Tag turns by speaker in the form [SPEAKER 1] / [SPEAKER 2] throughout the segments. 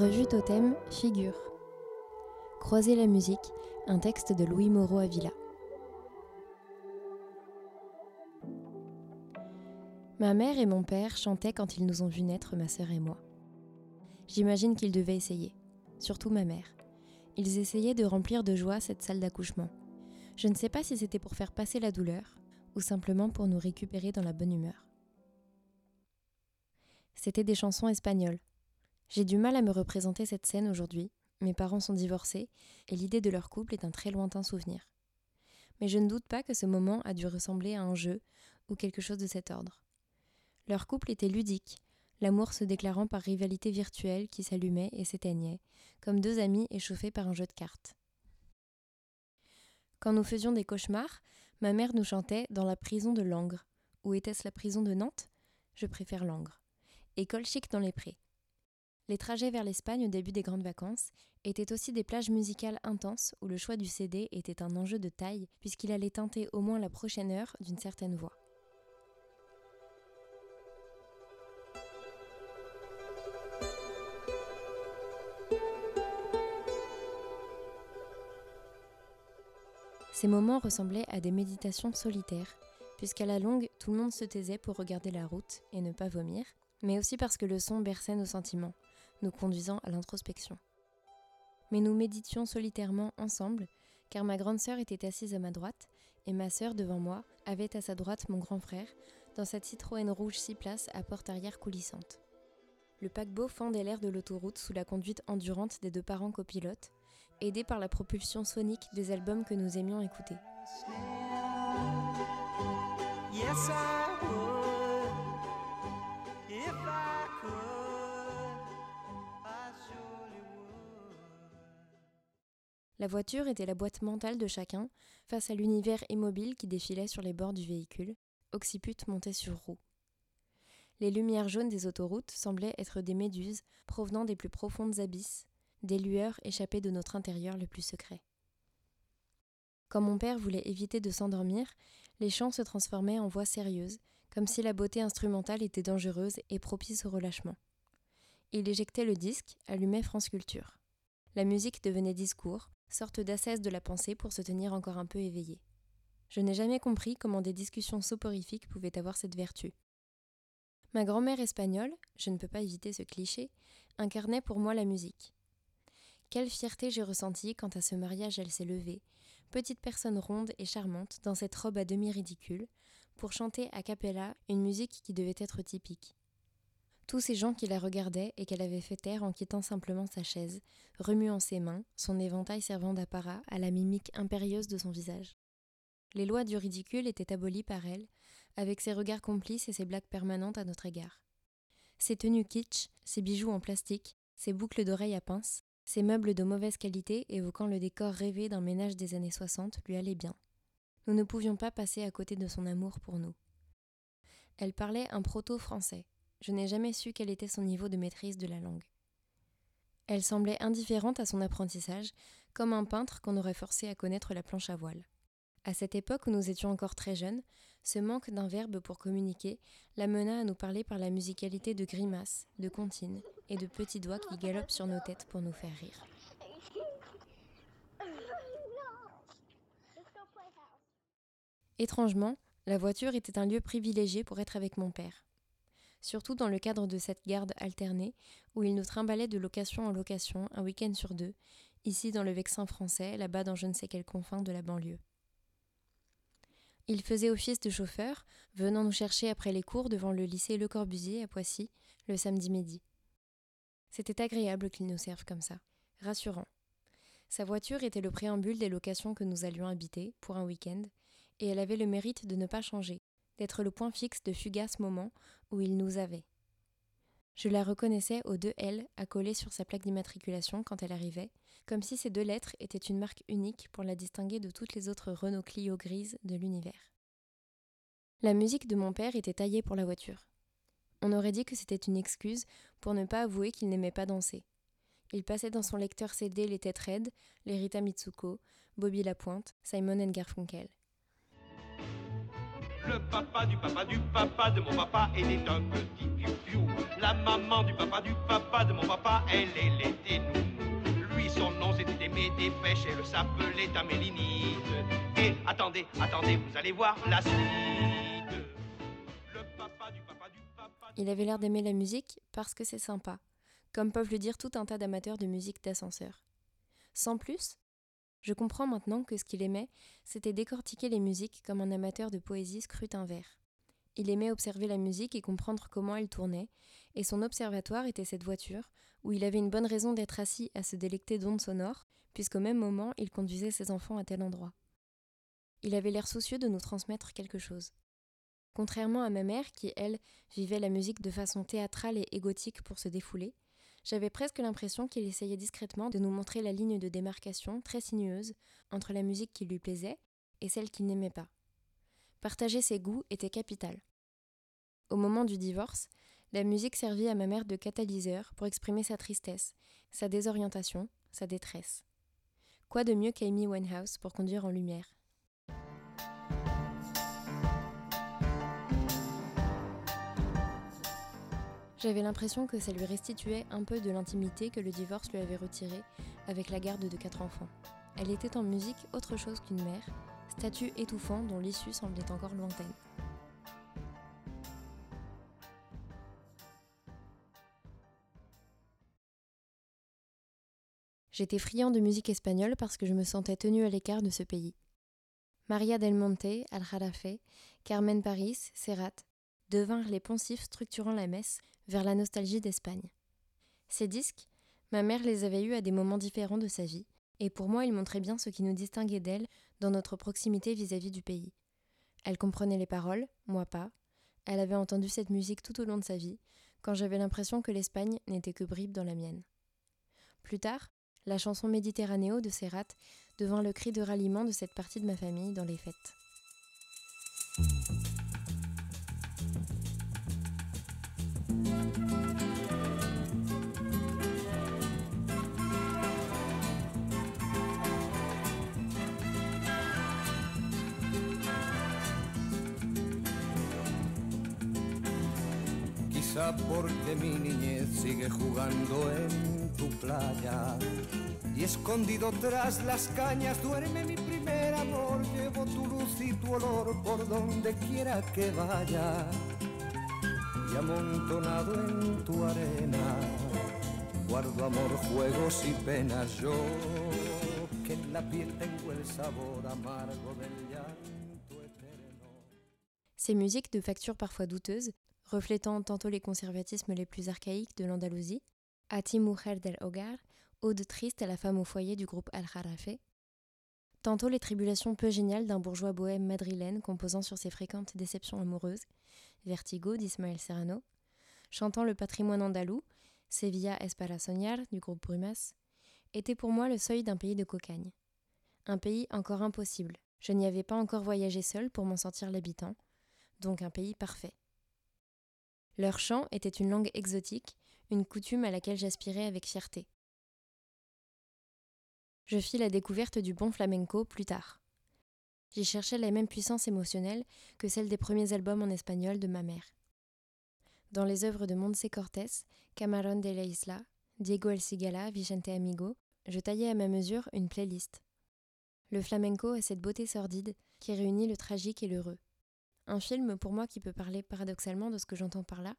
[SPEAKER 1] Revue Totem, Figure. Croiser la musique, un texte de Louis Moreau Avila. Ma mère et mon père chantaient quand ils nous ont vus naître, ma sœur et moi. J'imagine qu'ils devaient essayer, surtout ma mère. Ils essayaient de remplir de joie cette salle d'accouchement. Je ne sais pas si c'était pour faire passer la douleur ou simplement pour nous récupérer dans la bonne humeur. C'était des chansons espagnoles, j'ai du mal à me représenter cette scène aujourd'hui. Mes parents sont divorcés et l'idée de leur couple est un très lointain souvenir. Mais je ne doute pas que ce moment a dû ressembler à un jeu ou quelque chose de cet ordre. Leur couple était ludique, l'amour se déclarant par rivalité virtuelle qui s'allumait et s'éteignait, comme deux amis échauffés par un jeu de cartes. Quand nous faisions des cauchemars, ma mère nous chantait dans la prison de Langres. Ou était-ce la prison de Nantes? Je préfère Langres. École chic dans les prés. Les trajets vers l'Espagne au début des grandes vacances étaient aussi des plages musicales intenses où le choix du CD était un enjeu de taille puisqu'il allait teinter au moins la prochaine heure d'une certaine voix. Ces moments ressemblaient à des méditations solitaires, puisqu'à la longue, tout le monde se taisait pour regarder la route et ne pas vomir, mais aussi parce que le son berçait nos sentiments, nous conduisant à l'introspection. Mais nous méditions solitairement ensemble, car ma grande sœur était assise à ma droite, et ma sœur devant moi avait à sa droite mon grand frère, dans cette Citroën rouge six places à porte arrière coulissante. Le paquebot fendait l'air de l'autoroute sous la conduite endurante des deux parents copilotes, aidés par la propulsion sonique des albums que nous aimions écouter. La voiture était la boîte mentale de chacun face à l'univers immobile qui défilait sur les bords du véhicule, occiput monté sur roue. Les lumières jaunes des autoroutes semblaient être des méduses provenant des plus profondes abysses, des lueurs échappées de notre intérieur le plus secret. Quand mon père voulait éviter de s'endormir, les chants se transformaient en voix sérieuses, comme si la beauté instrumentale était dangereuse et propice au relâchement. Il éjectait le disque, allumait France Culture. La musique devenait discours, sorte d'ascèse de la pensée pour se tenir encore un peu éveillé. Je n'ai jamais compris comment des discussions soporifiques pouvaient avoir cette vertu. Ma grand-mère espagnole, je ne peux pas éviter ce cliché, incarnait pour moi la musique. Quelle fierté j'ai ressentie quand à ce mariage elle s'est levée, petite personne ronde et charmante dans cette robe à demi ridicule, pour chanter a cappella une musique qui devait être typique. Tous ces gens qui la regardaient et qu'elle avait fait taire en quittant simplement sa chaise, remuant ses mains, son éventail servant d'apparat à la mimique impérieuse de son visage. Les lois du ridicule étaient abolies par elle, avec ses regards complices et ses blagues permanentes à notre égard. Ses tenues kitsch, ses bijoux en plastique, ses boucles d'oreilles à pince, ses meubles de mauvaise qualité évoquant le décor rêvé d'un ménage des années 60 lui allaient bien. Nous ne pouvions pas passer à côté de son amour pour nous. Elle parlait un proto-français, je n'ai jamais su quel était son niveau de maîtrise de la langue. Elle semblait indifférente à son apprentissage, comme un peintre qu'on aurait forcé à connaître la planche à voile. À cette époque où nous étions encore très jeunes, ce manque d'un verbe pour communiquer l'amena à nous parler par la musicalité de grimaces, de comptines et de petits doigts qui galopent sur nos têtes pour nous faire rire. Étrangement, la voiture était un lieu privilégié pour être avec mon père surtout dans le cadre de cette garde alternée où il nous trimballait de location en location un week-end sur deux, ici dans le Vexin français, là-bas dans je ne sais quel confin de la banlieue. Il faisait office de chauffeur, venant nous chercher après les cours devant le lycée Le Corbusier à Poissy, le samedi midi. C'était agréable qu'il nous serve comme ça, rassurant. Sa voiture était le préambule des locations que nous allions habiter pour un week-end, et elle avait le mérite de ne pas changer, d'être le point fixe de fugaces moments où il nous avait. Je la reconnaissais aux deux L accolées sur sa plaque d'immatriculation quand elle arrivait, comme si ces deux lettres étaient une marque unique pour la distinguer de toutes les autres Renault Clio grises de l'univers. La musique de mon père était taillée pour la voiture. On aurait dit que c'était une excuse pour ne pas avouer qu'il n'aimait pas danser. Il passait dans son lecteur CD les têtes raides, les Rita Mitsuko, Bobby Lapointe, Simon Garfunkel.
[SPEAKER 2] Le papa du papa du papa de mon papa était un petit piou-piou. La maman du papa du papa de mon papa, elle, elle était nounou. Lui, son nom c'était Aimé Dépêche, elle s'appelait Amélinide. Et attendez, attendez, vous allez voir la suite.
[SPEAKER 1] Le papa du papa du papa. Il avait l'air d'aimer la musique parce que c'est sympa, comme peuvent le dire tout un tas d'amateurs de musique d'ascenseur. Sans plus, je comprends maintenant que ce qu'il aimait, c'était décortiquer les musiques comme un amateur de poésie scrute un vers. Il aimait observer la musique et comprendre comment elle tournait, et son observatoire était cette voiture, où il avait une bonne raison d'être assis à se délecter d'ondes sonores, puisqu'au même moment il conduisait ses enfants à tel endroit. Il avait l'air soucieux de nous transmettre quelque chose. Contrairement à ma mère, qui, elle, vivait la musique de façon théâtrale et égotique pour se défouler, j'avais presque l'impression qu'il essayait discrètement de nous montrer la ligne de démarcation très sinueuse entre la musique qui lui plaisait et celle qu'il n'aimait pas. Partager ses goûts était capital. Au moment du divorce, la musique servit à ma mère de catalyseur pour exprimer sa tristesse, sa désorientation, sa détresse. Quoi de mieux qu'Amy Winehouse pour conduire en lumière? J'avais l'impression que ça lui restituait un peu de l'intimité que le divorce lui avait retirée avec la garde de quatre enfants. Elle était en musique autre chose qu'une mère, statut étouffant dont l'issue semblait encore lointaine. J'étais friand de musique espagnole parce que je me sentais tenue à l'écart de ce pays. Maria del Monte, Al Jarafe, Carmen Paris, Serrat devinrent les poncifs structurant la messe vers la nostalgie d'Espagne. Ces disques, ma mère les avait eus à des moments différents de sa vie, et pour moi ils montraient bien ce qui nous distinguait d'elle dans notre proximité vis-à-vis du pays. Elle comprenait les paroles, moi pas. Elle avait entendu cette musique tout au long de sa vie, quand j'avais l'impression que l'Espagne n'était que bribe dans la mienne. Plus tard, la chanson Méditerranéo de Serrat devint le cri de ralliement de cette partie de ma famille dans les fêtes.
[SPEAKER 3] Quizá porque mi niñez sigue jugando en tu playa y escondido tras las cañas duerme mi primer amor. Llevo tu luz y tu olor por donde quiera que vaya y amontonado en tu arena guardo amor, juegos y penas yo que en la piel tengo el sabor amargo del llanto.
[SPEAKER 1] Ces musiques de facture parfois douteuse, reflétant tantôt les conservatismes les plus archaïques de l'Andalousie, Ati Mujer del Hogar, ode triste à la femme au foyer du groupe Al-Jarafe, tantôt les tribulations peu géniales d'un bourgeois bohème madrilène composant sur ses fréquentes déceptions amoureuses, Vertigo d'Ismaël Serrano, chantant le patrimoine andalou, Sevilla es du groupe Brumas, était pour moi le seuil d'un pays de cocagne. Un pays encore impossible. Je n'y avais pas encore voyagé seul pour m'en sortir l'habitant, donc un pays parfait. Leur chant était une langue exotique, une coutume à laquelle j'aspirais avec fierté. Je fis la découverte du bon flamenco plus tard. J'y cherchais la même puissance émotionnelle que celle des premiers albums en espagnol de ma mère. Dans les œuvres de Montse Cortés, Camarón de la Isla, Diego El Cigala, Vicente Amigo, je taillais à ma mesure une playlist. Le flamenco a cette beauté sordide qui réunit le tragique et l'heureux. Un film pour moi qui peut parler paradoxalement de ce que j'entends par là.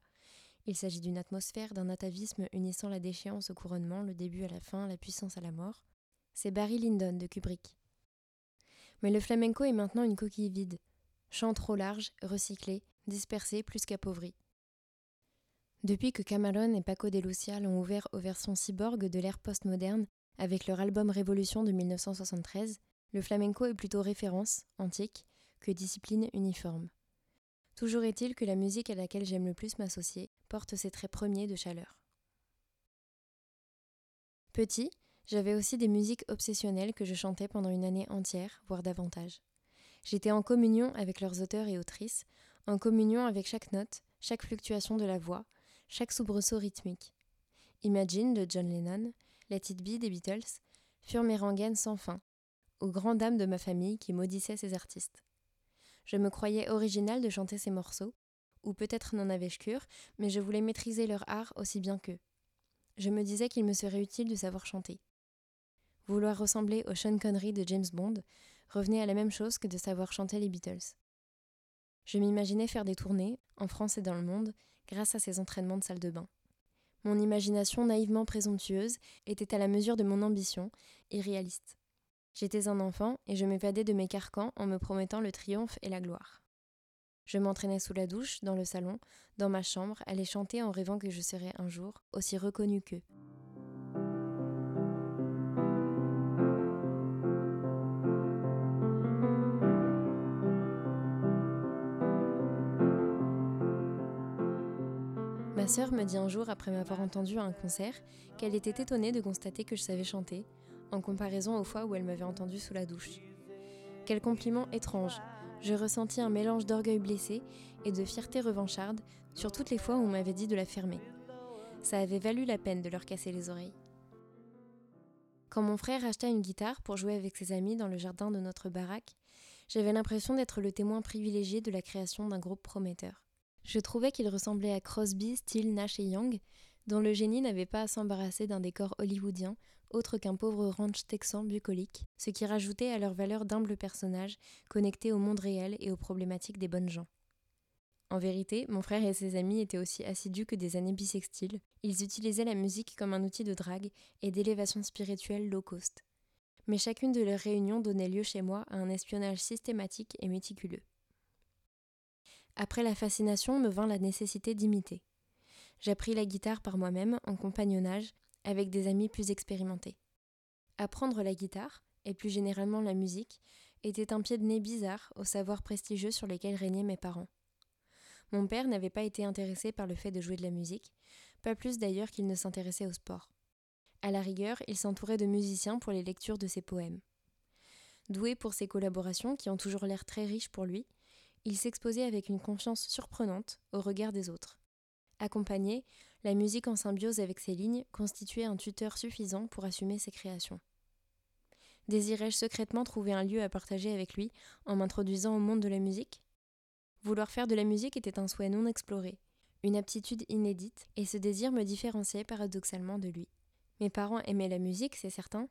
[SPEAKER 1] Il s'agit d'une atmosphère, d'un atavisme unissant la déchéance au couronnement, le début à la fin, la puissance à la mort. C'est Barry Lyndon de Kubrick. Mais le flamenco est maintenant une coquille vide, chant trop large, recyclé, dispersé plus qu'appauvri. Depuis que Cameron et Paco de Lucia l'ont ouvert aux versions cyborg de l'ère postmoderne avec leur album Révolution de 1973, le flamenco est plutôt référence, antique, que discipline uniforme. Toujours est-il que la musique à laquelle j'aime le plus m'associer porte ses traits premiers de chaleur. Petit, j'avais aussi des musiques obsessionnelles que je chantais pendant une année entière, voire davantage. J'étais en communion avec leurs auteurs et autrices, en communion avec chaque note, chaque fluctuation de la voix, chaque soubresaut rythmique. Imagine de John Lennon, Let It Be des Beatles furent mes rengaines sans fin, aux grandes dames de ma famille qui maudissaient ces artistes. Je me croyais originale de chanter ces morceaux, ou peut-être n'en avais-je cure, mais je voulais maîtriser leur art aussi bien qu'eux. Je me disais qu'il me serait utile de savoir chanter. Vouloir ressembler au Sean Connery de James Bond revenait à la même chose que de savoir chanter les Beatles. Je m'imaginais faire des tournées, en France et dans le monde, grâce à ces entraînements de salle de bain. Mon imagination naïvement présomptueuse était à la mesure de mon ambition, et réaliste. J'étais un enfant et je m'évadais de mes carcans en me promettant le triomphe et la gloire. Je m'entraînais sous la douche, dans le salon, dans ma chambre, à les chanter en rêvant que je serais un jour aussi reconnue qu'eux. Ma sœur me dit un jour, après m'avoir entendu à un concert, qu'elle était étonnée de constater que je savais chanter, en comparaison aux fois où elle m'avait entendu sous la douche. Quel compliment étrange Je ressentis un mélange d'orgueil blessé et de fierté revancharde sur toutes les fois où on m'avait dit de la fermer. Ça avait valu la peine de leur casser les oreilles. Quand mon frère acheta une guitare pour jouer avec ses amis dans le jardin de notre baraque, j'avais l'impression d'être le témoin privilégié de la création d'un groupe prometteur. Je trouvais qu'il ressemblait à Crosby, Steele, Nash et Young, dont le génie n'avait pas à s'embarrasser d'un décor hollywoodien autre qu'un pauvre ranch texan bucolique, ce qui rajoutait à leur valeur d'humbles personnages connectés au monde réel et aux problématiques des bonnes gens. En vérité, mon frère et ses amis étaient aussi assidus que des années bissextiles. Ils utilisaient la musique comme un outil de drague et d'élévation spirituelle low cost. Mais chacune de leurs réunions donnait lieu chez moi à un espionnage systématique et méticuleux. Après la fascination me vint la nécessité d'imiter. J'appris la guitare par moi-même en compagnonnage avec des amis plus expérimentés. Apprendre la guitare, et plus généralement la musique, était un pied de nez bizarre au savoir prestigieux sur lesquels régnaient mes parents. Mon père n'avait pas été intéressé par le fait de jouer de la musique, pas plus d'ailleurs qu'il ne s'intéressait au sport. À la rigueur, il s'entourait de musiciens pour les lectures de ses poèmes. Doué pour ses collaborations, qui ont toujours l'air très riches pour lui, il s'exposait avec une confiance surprenante au regard des autres. Accompagné, la musique en symbiose avec ses lignes constituait un tuteur suffisant pour assumer ses créations. Désirais-je secrètement trouver un lieu à partager avec lui en m'introduisant au monde de la musique? Vouloir faire de la musique était un souhait non exploré, une aptitude inédite, et ce désir me différenciait paradoxalement de lui. Mes parents aimaient la musique, c'est certain,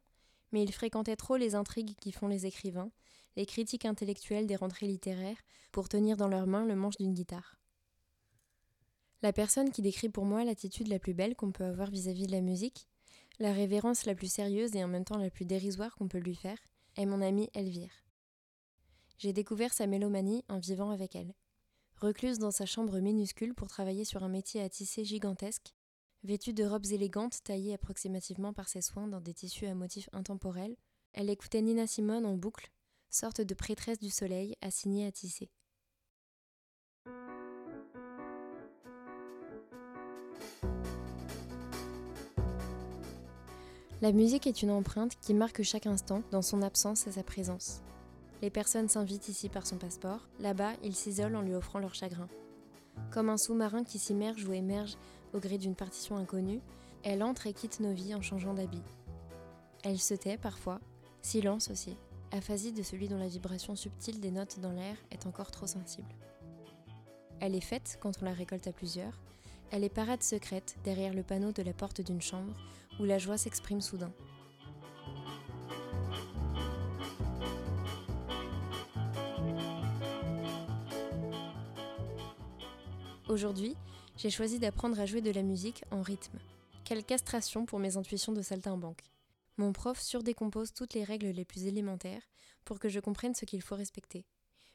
[SPEAKER 1] mais ils fréquentaient trop les intrigues qui font les écrivains, les critiques intellectuelles des rentrées littéraires, pour tenir dans leurs mains le manche d'une guitare. La personne qui décrit pour moi l'attitude la plus belle qu'on peut avoir vis-à-vis de la musique, la révérence la plus sérieuse et en même temps la plus dérisoire qu'on peut lui faire, est mon amie Elvire. J'ai découvert sa mélomanie en vivant avec elle. Recluse dans sa chambre minuscule pour travailler sur un métier à tisser gigantesque, vêtue de robes élégantes taillées approximativement par ses soins dans des tissus à motifs intemporels, elle écoutait Nina Simone en boucle, sorte de prêtresse du soleil assignée à tisser. La musique est une empreinte qui marque chaque instant dans son absence et sa présence. Les personnes s'invitent ici par son passeport, là-bas ils s'isolent en lui offrant leur chagrin. Comme un sous-marin qui s'immerge ou émerge au gré d'une partition inconnue, elle entre et quitte nos vies en changeant d'habit. Elle se tait parfois, silence aussi, aphasie de celui dont la vibration subtile des notes dans l'air est encore trop sensible. Elle est faite quand on la récolte à plusieurs, elle est parade secrète derrière le panneau de la porte d'une chambre où la joie s'exprime soudain. Aujourd'hui, j'ai choisi d'apprendre à jouer de la musique en rythme. Quelle castration pour mes intuitions de saltimbanque. Mon prof surdécompose toutes les règles les plus élémentaires pour que je comprenne ce qu'il faut respecter.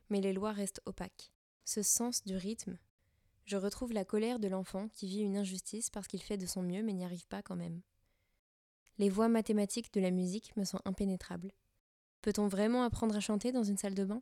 [SPEAKER 1] Mais les lois restent opaques. Ce sens du rythme, je retrouve la colère de l'enfant qui vit une injustice parce qu'il fait de son mieux mais n'y arrive pas quand même. Les voix mathématiques de la musique me sont impénétrables. Peut-on vraiment apprendre à chanter dans une salle de bain?